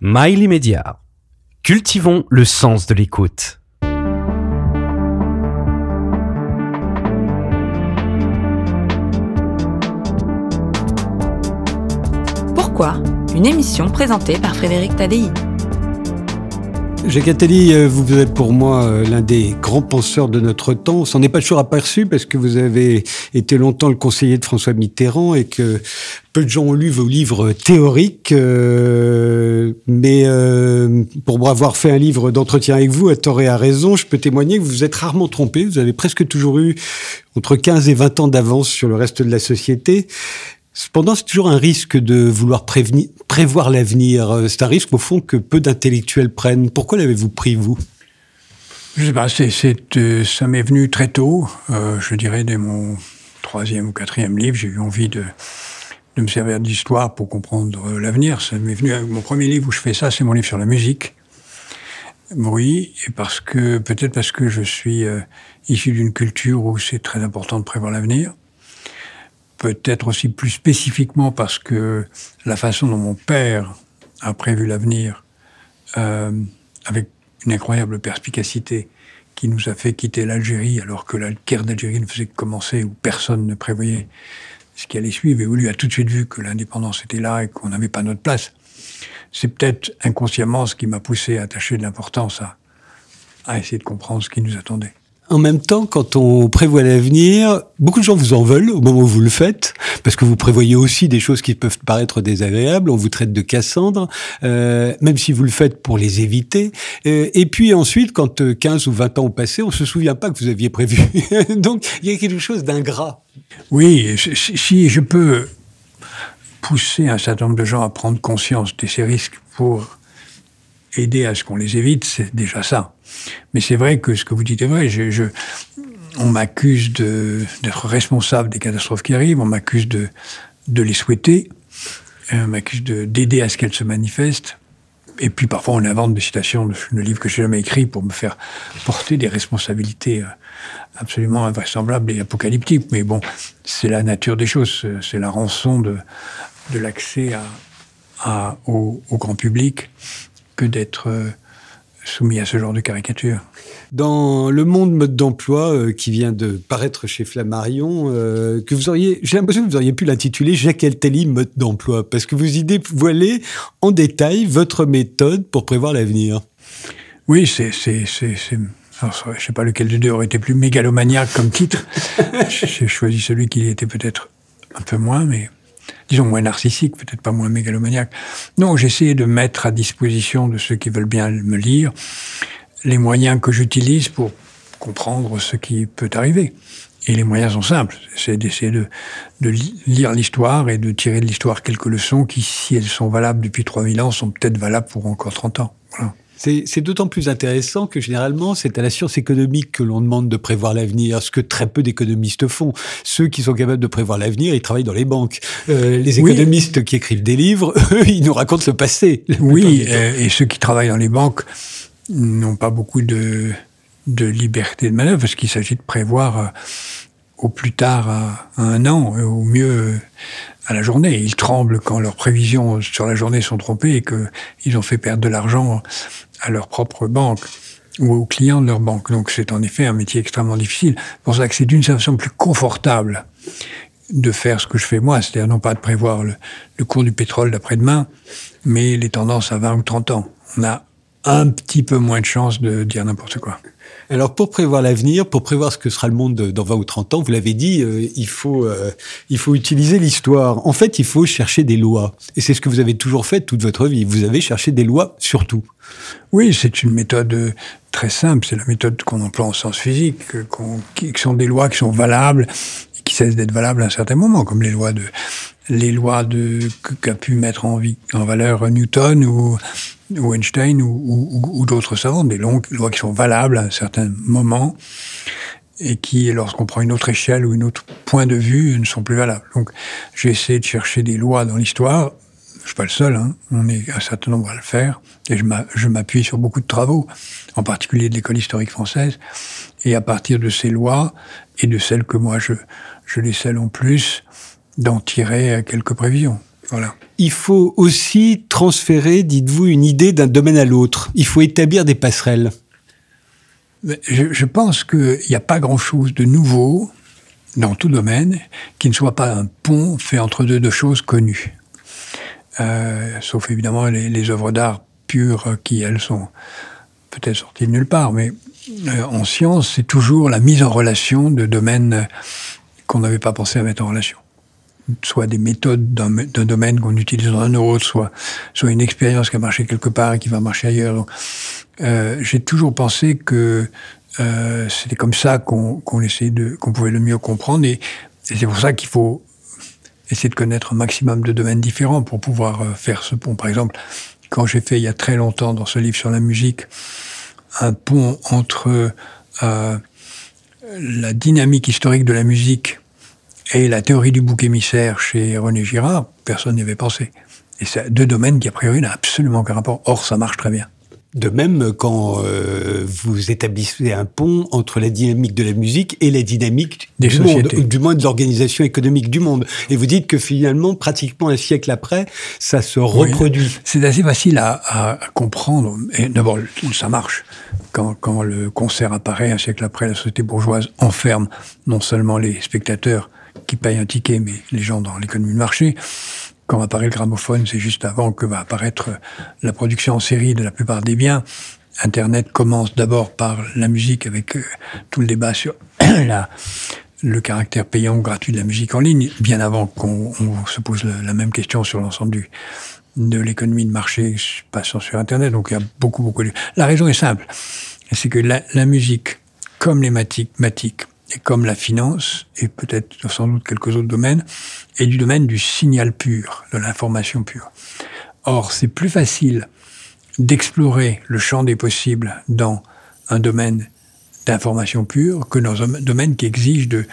Mail immédiat. Cultivons le sens de l'écoute. Pourquoi Une émission présentée par Frédéric Tadei? Jacques Attali, euh, vous êtes pour moi euh, l'un des grands penseurs de notre temps. On s'en est pas toujours aperçu parce que vous avez été longtemps le conseiller de François Mitterrand et que peu de gens ont lu vos livres théoriques. Euh, mais pour avoir fait un livre d'entretien avec vous, à tort et à raison, je peux témoigner que vous vous êtes rarement trompé. Vous avez presque toujours eu entre 15 et 20 ans d'avance sur le reste de la société. Cependant, c'est toujours un risque de vouloir prévenir, prévoir l'avenir. Euh, c'est un risque, au fond, que peu d'intellectuels prennent. Pourquoi l'avez-vous pris, vous? Je sais pas, euh, ça m'est venu très tôt. Euh, je dirais, dès mon troisième ou quatrième livre, j'ai eu envie de, de me servir d'histoire pour comprendre l'avenir. Ça m'est venu, mon premier livre où je fais ça, c'est mon livre sur la musique. Oui, et parce que, peut-être parce que je suis issu d'une culture où c'est très important de prévoir l'avenir peut-être aussi plus spécifiquement parce que la façon dont mon père a prévu l'avenir, euh, avec une incroyable perspicacité, qui nous a fait quitter l'Algérie alors que la guerre d'Algérie ne faisait que commencer, où personne ne prévoyait ce qui allait suivre, et où lui a tout de suite vu que l'indépendance était là et qu'on n'avait pas notre place. C'est peut-être inconsciemment ce qui m'a poussé à attacher de l'importance à, à essayer de comprendre ce qui nous attendait. En même temps, quand on prévoit l'avenir, beaucoup de gens vous en veulent au moment où vous le faites, parce que vous prévoyez aussi des choses qui peuvent paraître désagréables. On vous traite de Cassandre, euh, même si vous le faites pour les éviter. Euh, et puis ensuite, quand 15 ou 20 ans ont passé, on se souvient pas que vous aviez prévu. Donc, il y a quelque chose d'ingrat. Oui, si je peux pousser un certain nombre de gens à prendre conscience de ces risques pour aider à ce qu'on les évite, c'est déjà ça. Mais c'est vrai que ce que vous dites est vrai. Je, on m'accuse d'être responsable des catastrophes qui arrivent, on m'accuse de, les souhaiter, on m'accuse d'aider à ce qu'elles se manifestent. Et puis parfois on invente des citations de, livres que j'ai jamais écrits pour me faire porter des responsabilités euh, absolument invraisemblables et apocalyptiques. Mais bon, c'est la nature des choses, c'est la rançon de, l'accès au, grand public que d'être euh, soumis à ce genre de caricature. Dans le monde mode d'emploi euh, qui vient de paraître chez Flammarion, euh, que vous auriez, j'ai l'impression que vous auriez pu l'intituler Jacques Altali mode d'emploi, parce que vous y dévoilez en détail votre méthode pour prévoir l'avenir. Oui, c'est, c'est, c'est, alors, je sais pas lequel des deux aurait été plus mégalomaniaque comme titre. J'ai choisi celui qui était peut-être un peu moins, mais disons moins narcissique, peut-être pas moins mégalomaniaque. Non, j'essaie de mettre à disposition de ceux qui veulent bien me lire les moyens que j'utilise pour comprendre ce qui peut arriver. Et les moyens sont simples. C'est d'essayer de, de, lire l'histoire et de tirer de l'histoire quelques leçons qui, si elles sont valables depuis 3000 ans, sont peut-être valables pour encore 30 ans. Voilà. C'est d'autant plus intéressant que généralement, c'est à la science économique que l'on demande de prévoir l'avenir, ce que très peu d'économistes font. Ceux qui sont capables de prévoir l'avenir, ils travaillent dans les banques. Euh, les économistes qui écrivent des livres, eux, ils nous racontent le passé. Oui, et ceux qui travaillent dans les banques n'ont pas beaucoup de, de liberté de manœuvre parce qu'il s'agit de prévoir euh, au plus tard à, un an, au mieux à la journée. Ils tremblent quand leurs prévisions sur la journée sont trompées et qu'ils ont fait perdre de l'argent à leur propre banque ou aux clients de leur banque. Donc c'est en effet un métier extrêmement difficile. Pour ça que c'est d'une façon plus confortable de faire ce que je fais moi, c'est-à-dire non pas de prévoir le, le cours du pétrole d'après-demain, mais les tendances à 20 ou 30 ans. On a un petit peu moins de chances de dire n'importe quoi. Alors pour prévoir l'avenir, pour prévoir ce que sera le monde dans 20 ou 30 ans, vous l'avez dit, euh, il faut euh, il faut utiliser l'histoire. En fait, il faut chercher des lois. Et c'est ce que vous avez toujours fait toute votre vie. Vous avez cherché des lois surtout. Oui, c'est une méthode euh, très simple. C'est la méthode qu'on emploie en sciences physiques, qui sont des lois qui sont valables et qui cessent d'être valables à un certain moment, comme les lois de les lois qu'a pu mettre en, vie, en valeur Newton ou ou Einstein ou, d'autres savants, des longues lois qui sont valables à un certain moment et qui, lorsqu'on prend une autre échelle ou une autre point de vue, ne sont plus valables. Donc, j'ai essayé de chercher des lois dans l'histoire. Je suis pas le seul, hein. on est un certain nombre à le faire, et je m'appuie sur beaucoup de travaux, en particulier de l'école historique française, et à partir de ces lois et de celles que moi je, je les scelle en plus, d'en tirer quelques prévisions. Voilà. Il faut aussi transférer, dites-vous, une idée d'un domaine à l'autre. Il faut établir des passerelles. Je, je pense qu'il n'y a pas grand-chose de nouveau dans tout domaine qui ne soit pas un pont fait entre deux, deux choses connues. Euh, sauf évidemment les, les œuvres d'art pures qui, elles, sont peut-être sorties de nulle part. Mais euh, en science, c'est toujours la mise en relation de domaines qu'on n'avait pas pensé à mettre en relation. Soit des méthodes d'un domaine qu'on utilise dans un autre, soit, soit une expérience qui a marché quelque part et qui va marcher ailleurs. Euh, J'ai toujours pensé que euh, c'était comme ça qu'on qu essayait de, qu'on pouvait le mieux comprendre. Et, et c'est pour ça qu'il faut essayer de connaître un maximum de domaines différents pour pouvoir euh, faire ce pont. Par exemple, quand j'ai fait il y a très longtemps dans ce livre sur la musique un pont entre euh, la dynamique historique de la musique et la théorie du bouc émissaire chez René Girard, personne n'y avait pensé. Et c'est deux domaines qui, a priori, n'ont absolument aucun rapport. Or, ça marche très bien. De même, quand euh, vous établissez un pont entre la dynamique de la musique et la dynamique Des du sociétés. monde, ou du moins de l'organisation économique du monde. Et vous dites que finalement, pratiquement un siècle après, ça se Oui. reproduit. C'est assez facile à, à- à comprendre. Et d'abord, ça marche. Quand, quand le concert apparaît, un siècle après, la société bourgeoise enferme non seulement les spectateurs qui payent un ticket, mais les gens dans l'économie de marché. Quand apparaît le gramophone, c'est juste avant que va apparaître la production en série de la plupart des biens. Internet commence d'abord par la musique avec euh, tout le débat sur le caractère payant ou gratuit de la musique en ligne, bien avant qu'on on se pose la, même question sur l'ensemble de l'économie de marché passant sur Internet. Donc il y a beaucoup, beaucoup de... La raison est simple. C'est que la, la musique, comme les mathématiques et comme la finance, et peut-être sans doute quelques autres domaines, est du domaine du signal pur, de l'information pure. Or, c'est plus facile d'explorer le champ des possibles dans un domaine d'information pure que dans un domaine qui exige de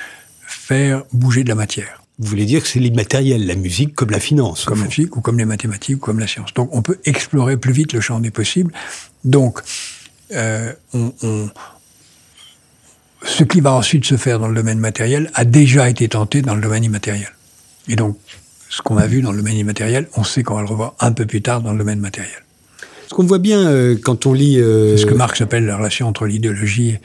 faire bouger de la matière Vous voulez dire que c'est l'immatériel, la musique comme la finance. comme la physique ou comme les mathématiques ou comme la science. Donc on peut explorer plus vite le champ des possibles. Donc euh, on, on- ce qui va ensuite se faire dans le domaine matériel a déjà été tenté dans le domaine immatériel. Et donc ce qu'on a vu dans le domaine immatériel, on sait qu'on va le revoir un peu plus tard dans le domaine matériel. Ce qu'on voit bien euh, quand on lit... euh, C'est ce que Marx appelle la relation entre l'idéologie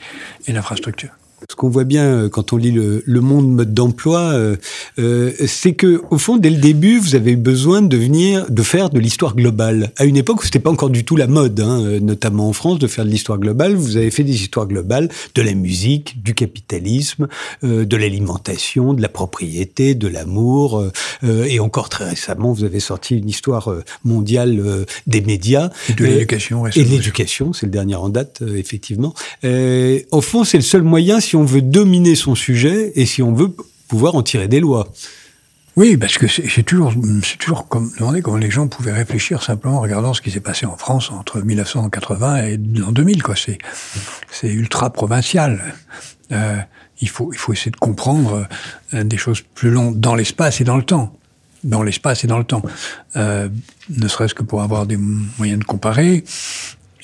et l'infrastructure. Ce qu'on voit bien euh, quand on lit le, le monde mode d'emploi, euh, euh, c'est que au fond, dès le début, vous avez eu besoin de venir, de faire de l'histoire globale. À une époque où c'était pas encore du tout la mode, hein, notamment en France, de faire de l'histoire globale. Vous avez fait des histoires globales de la musique, du capitalisme, euh, de l'alimentation, de la propriété, de l'amour, euh, et encore très récemment, vous avez sorti une histoire mondiale des médias Et de l'éducation. et l'éducation, c'est le dernier en date, effectivement. Au fond, c'est le seul moyen si on veut dominer son sujet et si on veut pouvoir en tirer des lois. Oui, parce que c'est toujours, toujours comme, demandé comment les gens pouvaient réfléchir simplement en regardant ce qui s'est passé en France entre 1980 et l'an 2000. Quoi. C'est, c'est ultra provincial. Euh, il, faut, il faut essayer de comprendre euh, des choses plus longues dans l'espace et dans le temps. Dans l'espace et dans le temps. Euh, ne serait-ce que pour avoir des moyens de comparer.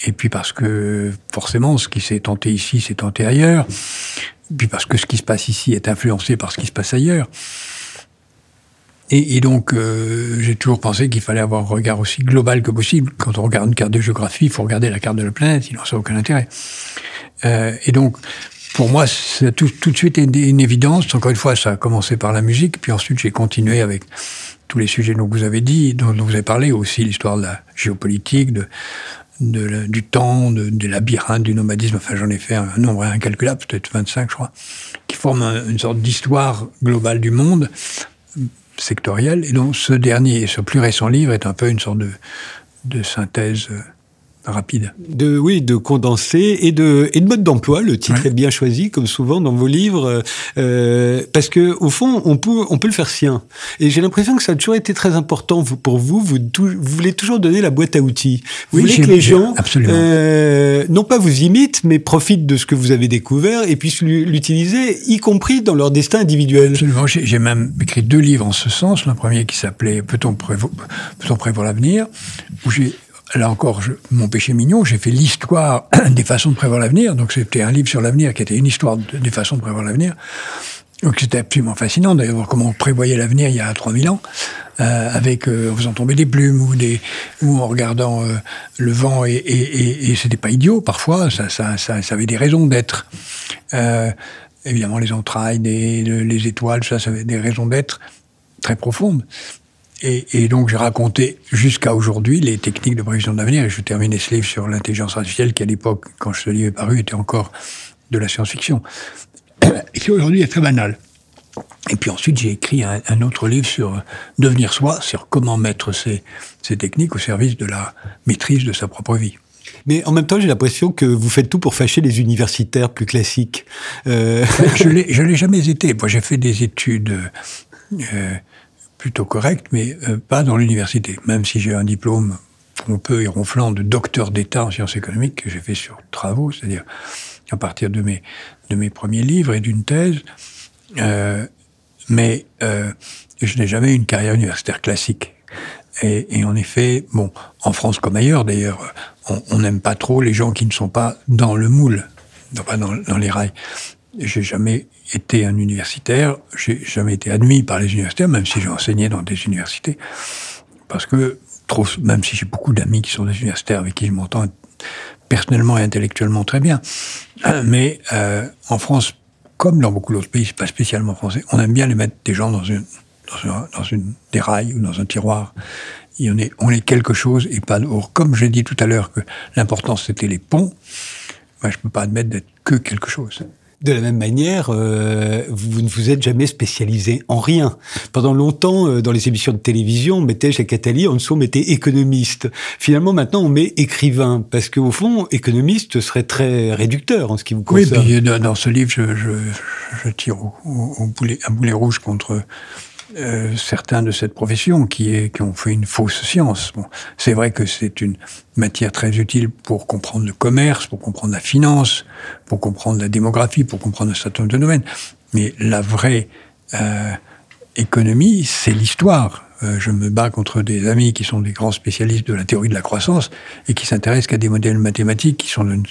Et puis parce que forcément, ce qui s'est tenté ici, s'est tenté ailleurs. Puis parce que ce qui se passe ici est influencé par ce qui se passe ailleurs. Et, et donc, euh, j'ai toujours pensé qu'il fallait avoir un regard aussi global que possible. Quand on regarde une carte de géographie, il faut regarder la carte de la planète, sinon ça n'a aucun intérêt. Euh, et donc, pour moi, c'est tout, tout de suite une, une évidence. Encore une fois, ça a commencé par la musique, puis ensuite j'ai continué avec tous les sujets dont vous avez dit, dont, dont vous avez parlé, aussi l'histoire de la géopolitique, de, du temps, de, du labyrinthe, du nomadisme. Enfin, j'en ai fait un nombre incalculable, peut-être 25, je crois, qui forment un- une sorte d'histoire globale du monde sectoriel. Et donc, ce dernier, ce plus récent livre est un peu une sorte de, de synthèse euh, rapide. De, oui, de condenser et de, et de mode d'emploi. Le titre Ouais. est bien choisi, comme souvent dans vos livres, euh, parce que au fond, on peut, on peut le faire sien. Et j'ai l'impression que ça a toujours été très important vous- pour vous. Vous, voulez toujours donner la boîte à outils. Vous Oui, voulez que les gens, euh, non pas vous imitent, mais profitent de ce que vous avez découvert et puissent l'u- l'utiliser, y compris dans leur destin individuel. Absolument. J'ai même écrit deux livres en ce sens. Le premier qui s'appelait Peut-on prévoir, Peut-on prévoir l'avenir? Où j'ai Là encore, mon péché mignon, j'ai fait l'histoire des façons de prévoir l'avenir. Donc c'était un livre sur l'avenir qui était une histoire de- des façons de prévoir l'avenir. Donc c'était absolument fascinant d'ailleurs comment on prévoyait l'avenir il y a 3000 ans, euh, avec euh, en faisant tomber des plumes ou, des, ou en regardant euh, le vent et, et, et, c'était pas idiot parfois, ça, avait des raisons d'être. Évidemment les entrailles, les étoiles, ça avait des raisons d'être très profondes. Et, et, donc j'ai raconté jusqu'à aujourd'hui les techniques de prévision d'avenir. Je terminais ce livre sur l'intelligence artificielle qui à l'époque, quand ce livre est paru, était encore de la science-fiction et qui aujourd'hui est très banal. Et puis ensuite, j'ai écrit un, un, autre livre sur devenir soi, sur comment mettre ces, ces techniques au service de la maîtrise de sa propre vie. Mais en même temps, j'ai l'impression que vous faites tout pour fâcher les universitaires plus classiques. Euh... Je ne l'ai jamais été. Moi, j'ai fait des études euh, plutôt correctes, mais euh, pas dans l'université. Même si j'ai un diplôme pompeux et ronflant de docteur d'État en sciences économiques que j'ai fait sur travaux, c'est-à-dire à partir de mes, de mes premiers livres et d'une thèse. Euh, mais euh, je n'ai jamais eu une carrière universitaire classique. Et, en effet, bon, en France comme ailleurs d'ailleurs, on n'aime pas trop les gens qui ne sont pas dans le moule, non pas dans, dans les rails. J'ai jamais été un universitaire, j'ai jamais été admis par les universitaires, même si j'ai enseigné dans des universités, parce que même si j'ai beaucoup d'amis qui sont des universitaires avec qui je m'entends personnellement et intellectuellement très bien. Mais euh, en France, comme dans beaucoup d'autres pays, c'est pas spécialement français, on aime bien les mettre des gens dans une, dans une, des rails ou dans un tiroir. On est, on est quelque chose et pas Or, comme j'ai dit tout à l'heure que l'important c'était les ponts, moi je peux pas admettre d'être que quelque chose. De la même manière, euh, vous ne vous êtes jamais spécialisé en rien. Pendant longtemps, euh, dans les émissions de télévision, on mettait chez Catali, en dessous, on mettait économiste. Finalement, maintenant, on met écrivain, parce qu'au fond, économiste serait très réducteur en ce qui vous concerne. Oui, puis dans ce livre, je, je, je tire au, au, boulet, un boulet rouge contre euh, certains de cette profession qui, est, qui ont fait une fausse science. Bon, c'est vrai que c'est une matière très utile pour comprendre le commerce, pour comprendre la finance, pour comprendre la démographie, pour comprendre un certain nombre de domaines. Mais la vraie euh, économie, c'est l'histoire. Euh, je me bats contre des amis qui sont des grands spécialistes de la théorie de la croissance et qui s'intéressent qu'à des modèles mathématiques qui sont d'une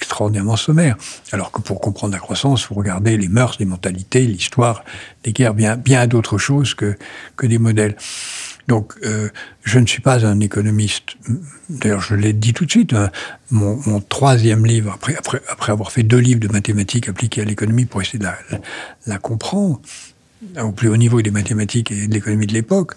extraordinairement sommaire. Alors que pour comprendre la croissance, vous regardez les mœurs, les mentalités, l'histoire des guerres, bien, bien d'autres choses que, que des modèles. Donc, euh, je ne suis pas un économiste. D'ailleurs, je l'ai dit tout de suite. Hein, mon, troisième livre, après, après, avoir fait deux livres de mathématiques appliquées à l'économie pour essayer de la comprendre, au plus haut niveau des mathématiques et de l'économie de l'époque,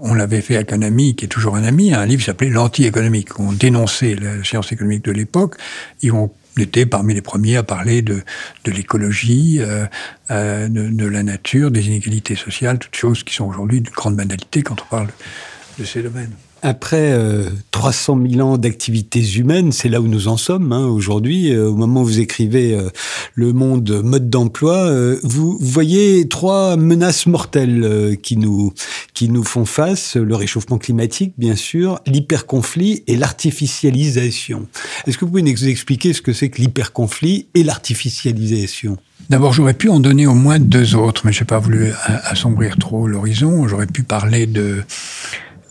on l'avait fait avec un ami qui est toujours un ami, un livre s'appelait L'anti-économique. On dénonçait la science économique de l'époque et on était parmi les premiers à parler de, de l'écologie, euh, euh, de, de, la nature, des inégalités sociales, toutes choses qui sont aujourd'hui d'une grande banalité quand on parle de ces domaines. Après euh, 300 000 ans d'activités humaines, c'est là où nous en sommes hein, aujourd'hui. Euh, au moment où vous écrivez euh, Le monde mode d'emploi, euh, vous voyez trois menaces mortelles qui nous qui nous font face le réchauffement climatique, bien sûr, l'hyperconflit et l'artificialisation. Est-ce que vous pouvez nous expliquer ce que c'est que l'hyperconflit et l'artificialisation? D'abord, j'aurais pu en donner au moins deux autres, mais je n'ai pas voulu assombrir trop l'horizon. J'aurais pu parler de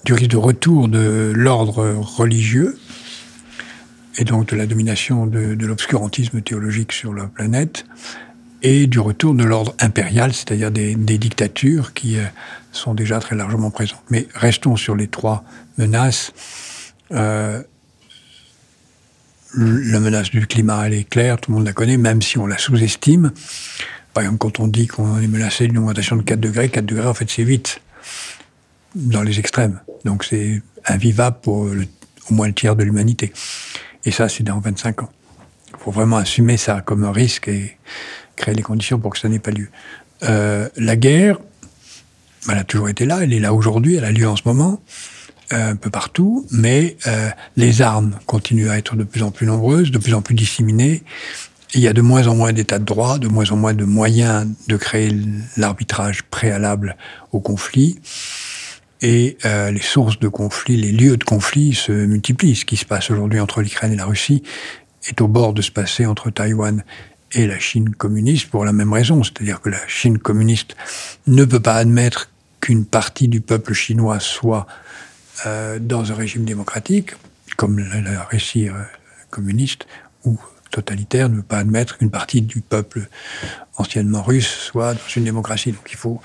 du risque de retour de l'ordre religieux et donc de la domination de, l'obscurantisme théologique sur la planète et du retour de l'ordre impérial, c'est-à-dire des, dictatures qui euh, sont déjà très largement présentes. Mais restons sur les trois menaces. Euh, la menace du climat, elle est claire, tout le monde la connaît, même si on la sous-estime. Par exemple, quand on dit qu'on est menacé d'une augmentation de 4 degrés, 4 degrés, en fait, c'est 8 dans les extrêmes. Donc c'est invivable pour au moins le tiers de l'humanité. Et ça, c'est dans 25 ans. Il faut vraiment assumer ça comme un risque et créer les conditions pour que ça n'ait pas lieu. Euh, la guerre, elle a toujours été là, elle est là aujourd'hui, elle a lieu en ce moment, euh, un peu partout, mais euh, les armes continuent à être de plus en plus nombreuses, de plus en plus disséminées. Il y a de moins en moins d'états de droit, de moins en moins de moyens de créer l'arbitrage préalable au conflit et euh, les sources de conflit, les lieux de conflit se multiplient. Ce qui se passe aujourd'hui entre l'Ukraine et la Russie est au bord de se passer entre Taïwan et la Chine communiste pour la même raison, c'est-à-dire que la Chine communiste ne peut pas admettre qu'une partie du peuple chinois soit euh, dans un régime démocratique, comme la, Russie euh, communiste, ou totalitaire ne veut pas admettre qu'une partie du peuple anciennement russe soit dans une démocratie. Donc il faut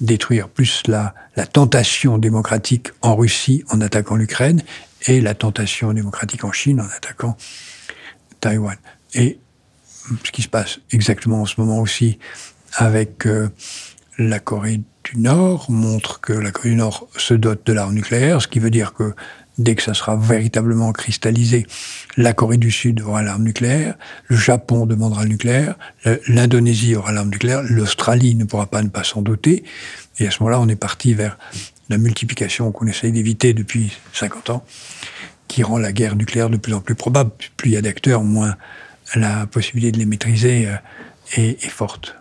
détruire plus la, tentation démocratique en Russie en attaquant l'Ukraine et la tentation démocratique en Chine en attaquant Taïwan. Et ce qui se passe exactement en ce moment aussi avec euh, la Corée du Nord montre que la Corée du Nord se dote de l'arme nucléaire, ce qui veut dire que dès que ça sera véritablement cristallisé, la Corée du Sud aura l'arme nucléaire, le Japon demandera le nucléaire, l'Indonésie aura l'arme nucléaire, l'Australie ne pourra pas ne pas s'en doter. Et à ce moment-là, on est parti vers la multiplication qu'on essaye d'éviter depuis 50 ans, qui rend la guerre nucléaire de plus en plus probable. Plus il y a d'acteurs, moins la possibilité de les maîtriser euh, est, est forte.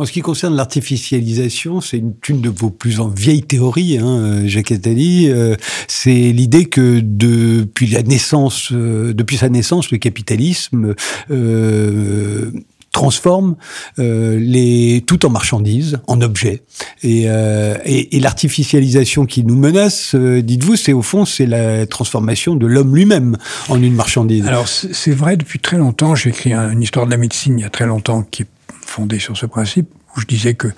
En ce qui concerne l'artificialisation, c'est une, de vos plus vieilles théories, hein, euh, Jacques Attali. Euh, c'est l'idée que depuis la naissance, euh, depuis sa naissance, le capitalisme euh, transforme euh, les tout en marchandises, en objets. Et, euh, et, et l'artificialisation qui nous menace, dites-vous, c'est au fond c'est la transformation de l'homme lui-même en une marchandise. Alors c'est vrai depuis très longtemps. J'ai écrit une histoire de la médecine il y a très longtemps qui est fondé sur ce principe, où je disais que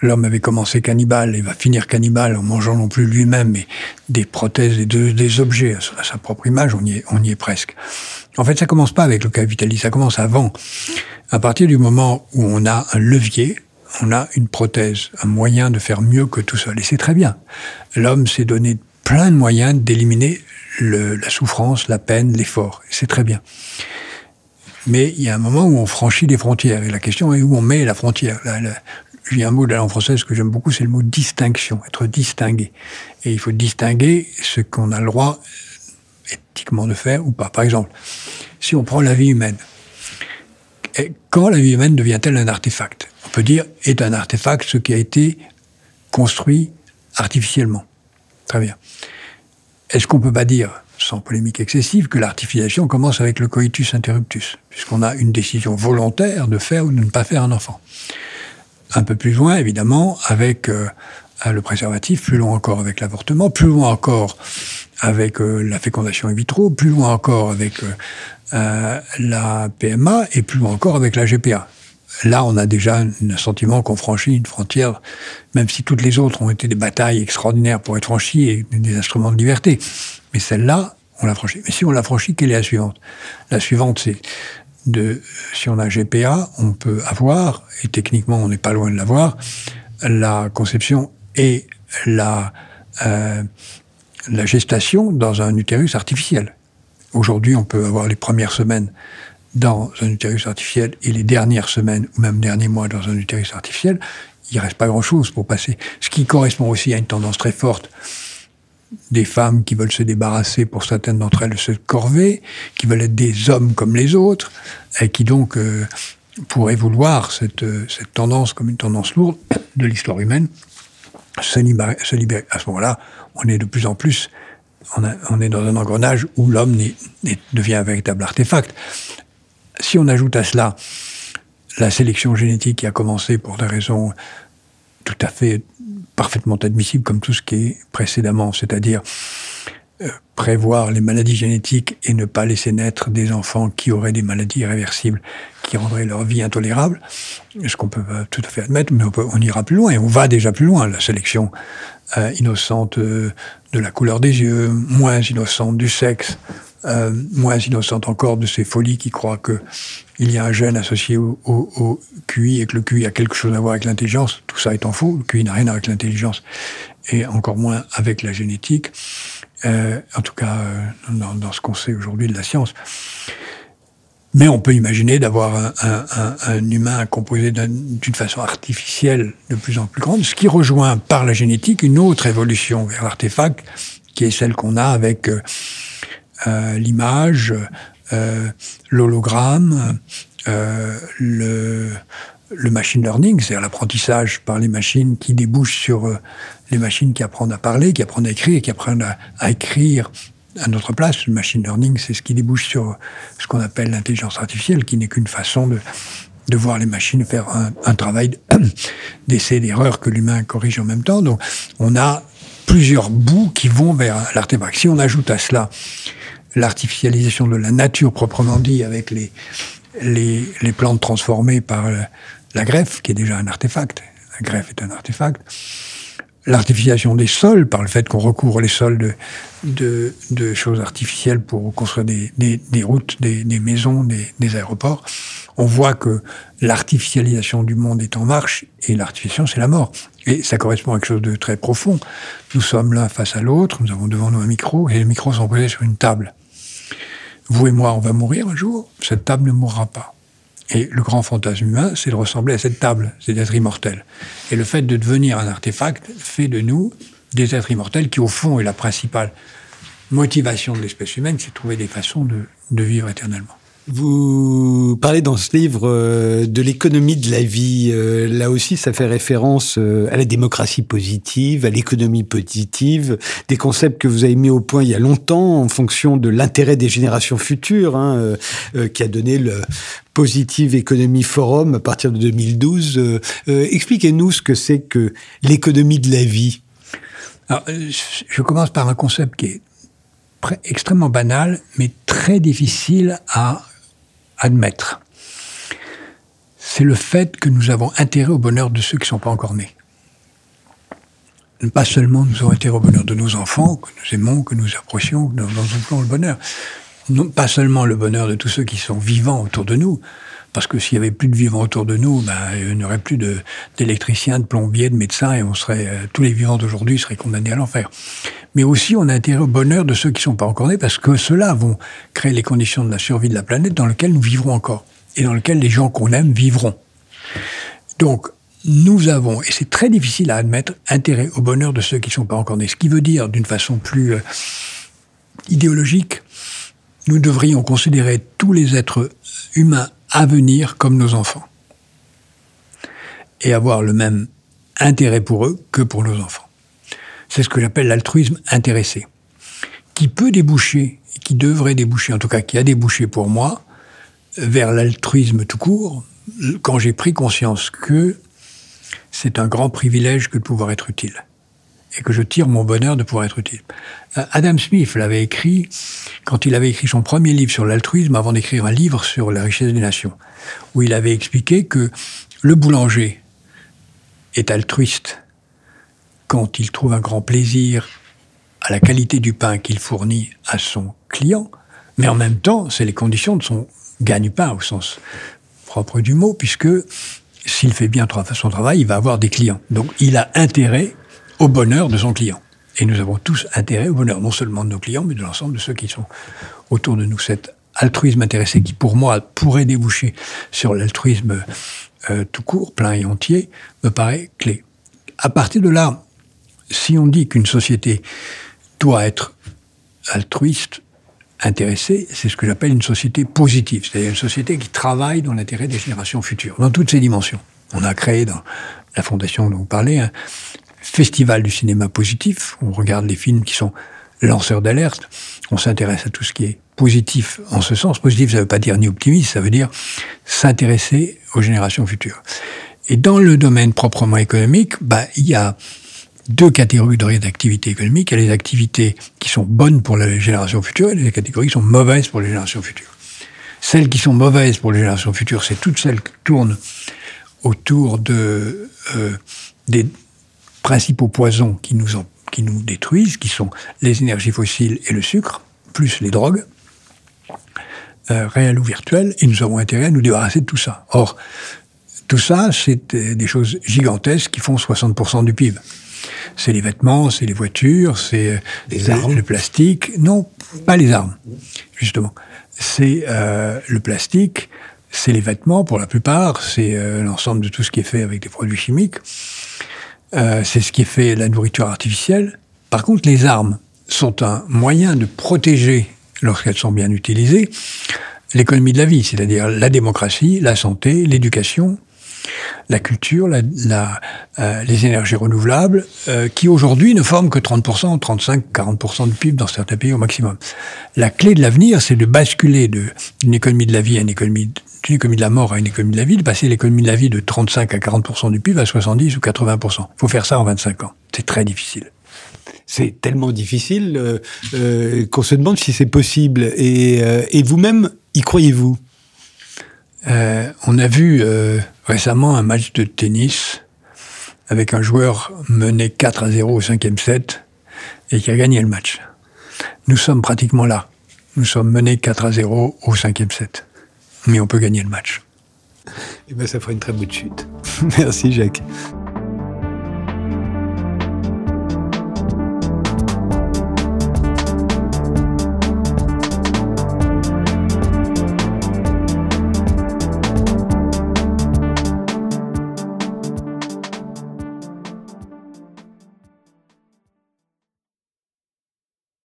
l'homme avait commencé cannibale et va finir cannibale en mangeant non plus lui-même, mais des prothèses et des objets à sa propre image, on y, est, on y est presque. En fait, ça commence pas avec le capitalisme, ça commence avant. À partir du moment où on a un levier, on a une prothèse, un moyen de faire mieux que tout seul. Et c'est très bien. L'homme s'est donné plein de moyens d'éliminer la souffrance, la peine, l'effort. C'est très bien. Mais il y a un moment où on franchit les frontières. Et la question est où on met la frontière. il y a un mot de la langue française que j'aime beaucoup, c'est le mot distinction, être distingué. Et il faut distinguer ce qu'on a le droit éthiquement de faire ou pas. Par exemple, si on prend la vie humaine, quand la vie humaine devient-elle un artefact? On peut dire est un artefact ce qui a été construit artificiellement. Très bien. Est-ce qu'on peut pas dire sans polémique excessive, que l'artificialisation commence avec le coitus interruptus, puisqu'on a une décision volontaire de faire ou de ne pas faire un enfant. Un peu plus loin, évidemment, avec euh, le préservatif, plus loin encore avec l'avortement, plus loin encore avec euh, la fécondation in vitro, plus loin encore avec euh, la PMA et plus loin encore avec la GPA. Là, on a déjà un sentiment qu'on franchit une frontière, même si toutes les autres ont été des batailles extraordinaires pour être franchies et des instruments de liberté. Mais celle-là, on l'a franchie. Mais si on l'a franchie, quelle est la suivante? La suivante, c'est de, si on a GPA, on peut avoir, et techniquement on n'est pas loin de l'avoir, la conception et la, euh, la gestation dans un utérus artificiel. Aujourd'hui, on peut avoir les premières semaines dans un utérus artificiel et les dernières semaines ou même derniers mois dans un utérus artificiel. Il reste pas grand-chose pour passer. Ce qui correspond aussi à une tendance très forte des femmes qui veulent se débarrasser pour certaines d'entre elles de cette corvée, qui veulent être des hommes comme les autres, et qui donc euh, pourraient vouloir cette, euh, cette tendance comme une tendance lourde de l'histoire humaine, se libérer. À ce moment-là, on est de plus en plus, on est dans un engrenage où l'homme devient un véritable artefact. Si on ajoute à cela la sélection génétique qui a commencé pour des raisons tout à fait parfaitement admissible comme tout ce qui est précédemment, c'est-à-dire euh, prévoir les maladies génétiques et ne pas laisser naître des enfants qui auraient des maladies irréversibles qui rendraient leur vie intolérable, ce qu'on peut tout à fait admettre, mais on, ira plus loin et on va déjà plus loin. La sélection euh, innocente euh, de la couleur des yeux, moins innocente du sexe, euh, moins innocente encore de ces folies qui croient que il y a un gène associé au, au, QI et que le QI a quelque chose à voir avec l'intelligence? Tout ça étant faux, le QI n'a rien à voir avec l'intelligence et encore moins avec la génétique. Euh, en tout cas, euh, dans, dans, ce qu'on sait aujourd'hui de la science. Mais on peut imaginer d'avoir un, un, un, humain composé d'une façon artificielle de plus en plus grande, ce qui rejoint par la génétique une autre évolution vers l'artefact, qui est celle qu'on a avec euh, l'image, euh, l'hologramme, euh, le, le machine learning, c'est-à-dire l'apprentissage par les machines qui débouchent sur les machines qui apprennent à parler, qui apprennent à écrire, qui apprennent à, écrire à notre place. Le machine learning, c'est ce qui débouche sur ce qu'on appelle l'intelligence artificielle, qui n'est qu'une façon de, de voir les machines faire un, un travail d'essai d'erreur que l'humain corrige en même temps. Donc, on a plusieurs bouts qui vont vers l'artefact. Si on ajoute à cela l'artificialisation de la nature proprement dit, avec les, les, les plantes transformées par la greffe, qui est déjà un artefact. La greffe est un artefact l'artificialisation des sols, par le fait qu'on recouvre les sols de, de, de, choses artificielles pour construire des, des, des routes, des, des maisons, des, aéroports, on voit que l'artificialisation du monde est en marche et l'artificialisation, c'est la mort. Et ça correspond à quelque chose de très profond. Nous sommes l'un face à l'autre, nous avons devant nous un micro et les micros sont posés sur une table. Vous et moi, on va mourir un jour, cette table ne mourra pas. Et le grand fantasme humain, c'est de ressembler à cette table, c'est d'être immortel. Et le fait de devenir un artefact fait de nous des êtres immortels qui, au fond, est la principale motivation de l'espèce humaine, c'est de trouver des façons de, de vivre éternellement. Vous parlez dans ce livre euh, de l'économie de la vie. Euh, là aussi, ça fait référence euh, à la démocratie positive, à l'économie positive, des concepts que vous avez mis au point il y a longtemps en fonction de l'intérêt des générations futures, hein, qui a donné le Positive Economy Forum à partir de 2012. Expliquez-nous ce que c'est que l'économie de la vie. Alors, je commence par un concept qui est extrêmement banal, mais très difficile à admettre, c'est le fait que nous avons intérêt au bonheur de ceux qui ne sont pas encore nés. Pas seulement nous avons intérêt au bonheur de nos enfants, que nous aimons, que nous apprécions, que nous voulons le bonheur. Pas seulement le bonheur de tous ceux qui sont vivants autour de nous, parce que s'il y avait plus de vivants autour de nous, ben, il n'y aurait plus d'électriciens, de, plombiers, de médecins, et on serait, euh, tous les vivants d'aujourd'hui seraient condamnés à l'enfer. Mais aussi, on a intérêt au bonheur de ceux qui ne sont pas encore nés, parce que ceux-là vont créer les conditions de la survie de la planète dans lesquelles nous vivrons encore, et dans lesquelles les gens qu'on aime vivront. Donc, nous avons, et c'est très difficile à admettre, intérêt au bonheur de ceux qui ne sont pas encore nés. Ce qui veut dire, d'une façon plus euh, idéologique, nous devrions considérer tous les êtres humains à venir comme nos enfants. Et avoir le même intérêt pour eux que pour nos enfants. C'est ce que j'appelle l'altruisme intéressé, qui peut déboucher, qui devrait déboucher, en tout cas qui a débouché pour moi, vers l'altruisme tout court, quand j'ai pris conscience que c'est un grand privilège que de pouvoir être utile et que je tire mon bonheur de pouvoir être utile. Euh, Adam Smith l'avait écrit quand il avait écrit son premier livre sur l'altruisme avant d'écrire un livre sur la richesse des nations, où il avait expliqué que le boulanger est altruiste quand il trouve un grand plaisir à la qualité du pain qu'il fournit à son client, mais en même temps, c'est les conditions de son gagne-pain au sens propre du mot, puisque s'il fait bien son travail, il va avoir des clients. Donc il a intérêt au bonheur de son client. Et nous avons tous intérêt au bonheur, non seulement de nos clients, mais de l'ensemble de ceux qui sont autour de nous. Cet altruisme intéressé, qui pour moi pourrait déboucher sur l'altruisme euh, tout court, plein et entier, me paraît clé. À partir de là, si on dit qu'une société doit être altruiste, intéressée, c'est ce que j'appelle une société positive, c'est-à-dire une société qui travaille dans l'intérêt des générations futures, dans toutes ses dimensions. On a créé dans la fondation dont vous parlez un, festival du cinéma positif. On regarde les films qui sont lanceurs d'alerte. On s'intéresse à tout ce qui est positif en ce sens. Positif, ça ne veut pas dire ni optimiste, ça veut dire s'intéresser aux générations futures. Et dans le domaine proprement économique, bah, il y a deux catégories d'activités économiques. Il y a les activités qui sont bonnes pour les générations futures et les catégories qui sont mauvaises pour les générations futures. Celles qui sont mauvaises pour les générations futures, c'est toutes celles qui tournent autour de, euh, des, principaux poisons qui nous, qui nous détruisent, qui sont les énergies fossiles et le sucre, plus les drogues, euh, réelles ou virtuelles, et nous avons intérêt à nous débarrasser de tout ça. Or, tout ça, c'est des choses gigantesques qui font 60% du PIB. C'est les vêtements, c'est les voitures, c'est le, le, plastique. Non, pas les armes, justement. C'est euh, le plastique, c'est les vêtements pour la plupart, c'est euh, l'ensemble de tout ce qui est fait avec des produits chimiques. Euh, c'est ce qui fait la nourriture artificielle. Par contre, les armes sont un moyen de protéger, lorsqu'elles sont bien utilisées, l'économie de la vie, c'est-à-dire la démocratie, la santé, l'éducation, la culture, la, la, euh, les énergies renouvelables, euh, qui aujourd'hui ne forment que 30%, 35, 40% du PIB dans certains pays au maximum. La clé de l'avenir, c'est de basculer d'une économie de la vie à une économie d'une économie de la mort à une économie de la vie, de passer l'économie de la vie de 35 à 40% du PIB à 70 ou 80%. Il faut faire ça en 25 ans. C'est très difficile. C'est tellement difficile euh, euh, qu'on se demande si c'est possible. Et, euh, et vous-même, y croyez-vous? Euh, on a vu euh, récemment un match de tennis avec un joueur mené 4 à 0 au cinquième set et qui a gagné le match. Nous sommes pratiquement là. Nous sommes menés 4 à 0 au cinquième set mais on peut gagner le match. Et bien, ça fera une très bonne chute. Merci, Jacques.